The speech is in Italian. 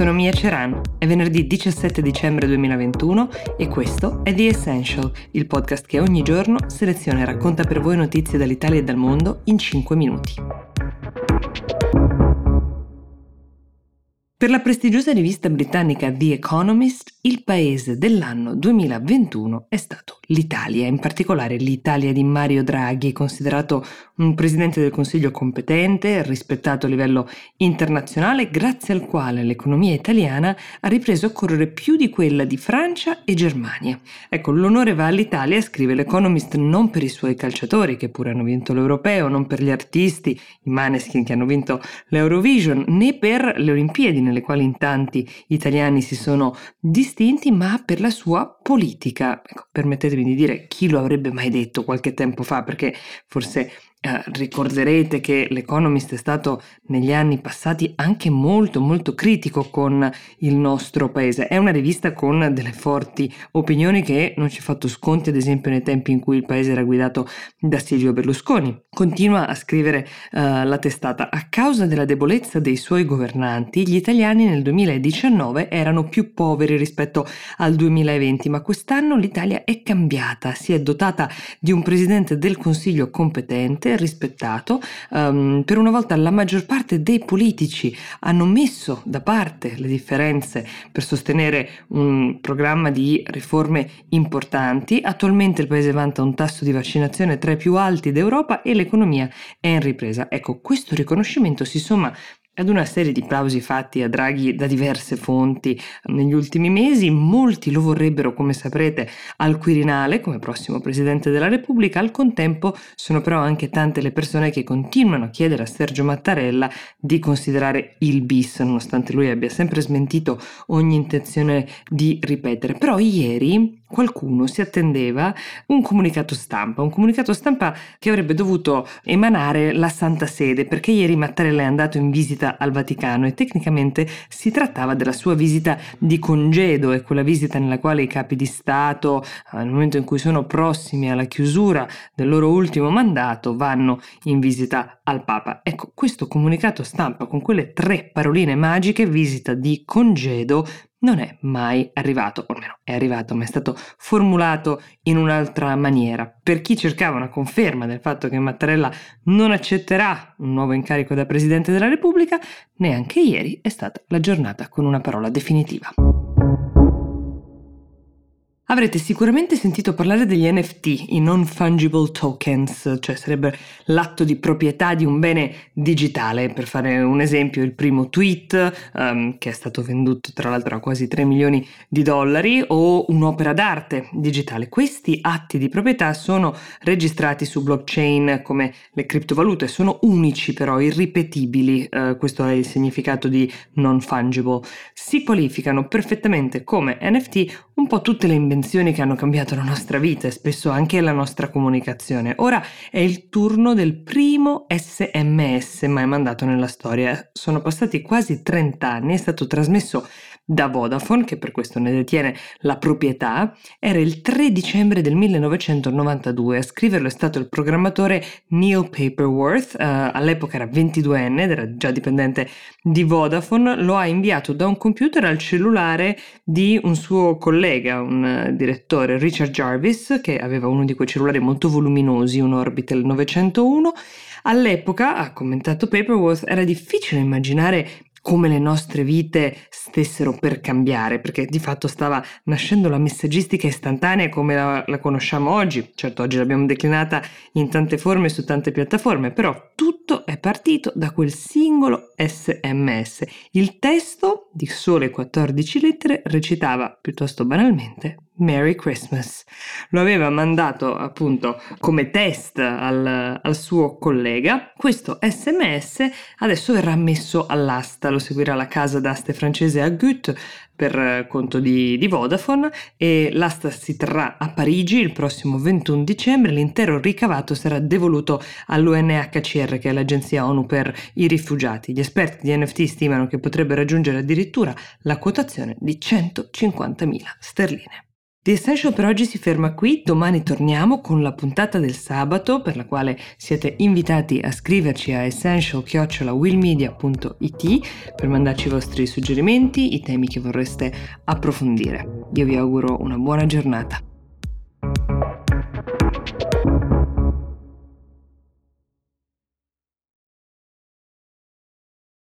Sono Mia Ceran, è venerdì 17 dicembre 2021 e questo è The Essential, il podcast che ogni giorno seleziona e racconta per voi notizie dall'Italia e dal mondo in 5 minuti. Per la prestigiosa rivista britannica The Economist, il paese dell'anno 2021 è stato l'Italia, in particolare l'Italia di Mario Draghi, considerato un presidente del Consiglio competente, rispettato a livello internazionale, grazie al quale l'economia italiana ha ripreso a correre più di quella di Francia e Germania. Ecco, l'onore va all'Italia, scrive l'Economist, non per i suoi calciatori, che pure hanno vinto l'Europeo, non per gli artisti, i Maneskin che hanno vinto l'Eurovision, né per le Olimpiadi nelle quali in tanti italiani si sono distinti, ma per la sua politica. Ecco, permettetemi di dire chi lo avrebbe mai detto qualche tempo fa, perché forse eh, ricorderete che l'Economist è stato negli anni passati anche molto molto critico con il nostro paese. È una rivista con delle forti opinioni che non ci ha fatto sconti ad esempio nei tempi in cui il paese era guidato da Silvio Berlusconi. Continua a scrivere uh, la testata a causa della debolezza dei suoi governanti gli italiani nel 2019 erano più poveri rispetto al 2020 ma quest'anno l'Italia è cambiata, si è dotata di un presidente del Consiglio competente rispettato. Um, per una volta la maggior parte dei politici hanno messo da parte le differenze per sostenere un programma di riforme importanti. Attualmente il paese vanta un tasso di vaccinazione tra i più alti d'Europa e l'economia è in ripresa. Ecco, questo riconoscimento si somma ad una serie di plausi fatti a Draghi da diverse fonti negli ultimi mesi. Molti lo vorrebbero, come saprete, al Quirinale come prossimo Presidente della Repubblica. Al contempo sono però anche tante le persone che continuano a chiedere a Sergio Mattarella di considerare il bis, nonostante lui abbia sempre smentito ogni intenzione di ripetere. Però ieri qualcuno si attendeva un comunicato stampa, un comunicato stampa che avrebbe dovuto emanare la Santa Sede, perché ieri Mattarella è andato in visita al Vaticano e tecnicamente si trattava della sua visita di congedo, è quella visita nella quale i capi di Stato, nel momento in cui sono prossimi alla chiusura del loro ultimo mandato, vanno in visita al Papa. Ecco, questo comunicato stampa con quelle tre paroline magiche, visita di congedo, non è mai arrivato, o almeno è arrivato, ma è stato formulato in un'altra maniera. Per chi cercava una conferma del fatto che Mattarella non accetterà un nuovo incarico da Presidente della Repubblica, neanche ieri è stata la giornata con una parola definitiva. Avrete sicuramente sentito parlare degli NFT, i non fungible tokens, cioè sarebbe l'atto di proprietà di un bene digitale. Per fare un esempio, il primo tweet, um, che è stato venduto tra l'altro a quasi 3 milioni di dollari, o un'opera d'arte digitale. Questi atti di proprietà sono registrati su blockchain come le criptovalute, sono unici però, irripetibili. Uh, questo è il significato di non fungible. Si qualificano perfettamente come NFT un po' tutte le invenzioni che hanno cambiato la nostra vita e spesso anche la nostra comunicazione. Ora è il turno del primo SMS mai mandato nella storia. Sono passati quasi 30 anni, è stato trasmesso da Vodafone, che per questo ne detiene la proprietà, era il 3 dicembre del 1992. A scriverlo è stato il programmatore Neil Paperworth, uh, all'epoca era 22enne ed era già dipendente di Vodafone, lo ha inviato da un computer al cellulare di un suo collega, un uh, direttore, Richard Jarvis, che aveva uno di quei cellulari molto voluminosi, un Orbital 901. All'epoca, ha commentato Paperworth, era difficile immaginare come le nostre vite stessero per cambiare, perché di fatto stava nascendo la messaggistica istantanea come la, la, conosciamo oggi. Certo, oggi l'abbiamo declinata in tante forme su tante piattaforme, però tutto è partito da quel singolo SMS. Il testo, di sole 14 lettere, recitava piuttosto banalmente Merry Christmas. Lo aveva mandato appunto come test al, al, suo collega. Questo sms adesso verrà messo all'asta, lo seguirà la casa d'aste francese a Gut per conto di, di, Vodafone e l'asta si terrà a Parigi il prossimo 21 dicembre. L'intero ricavato sarà devoluto all'UNHCR, che è l'agenzia ONU per i rifugiati. Gli esperti di NFT stimano che potrebbe raggiungere addirittura la quotazione di 150.000 sterline. The Essential per oggi si ferma qui, domani torniamo con la puntata del sabato per la quale siete invitati a scriverci a essential-willmedia.it per mandarci i vostri suggerimenti, i temi che vorreste approfondire. Io vi auguro una buona giornata.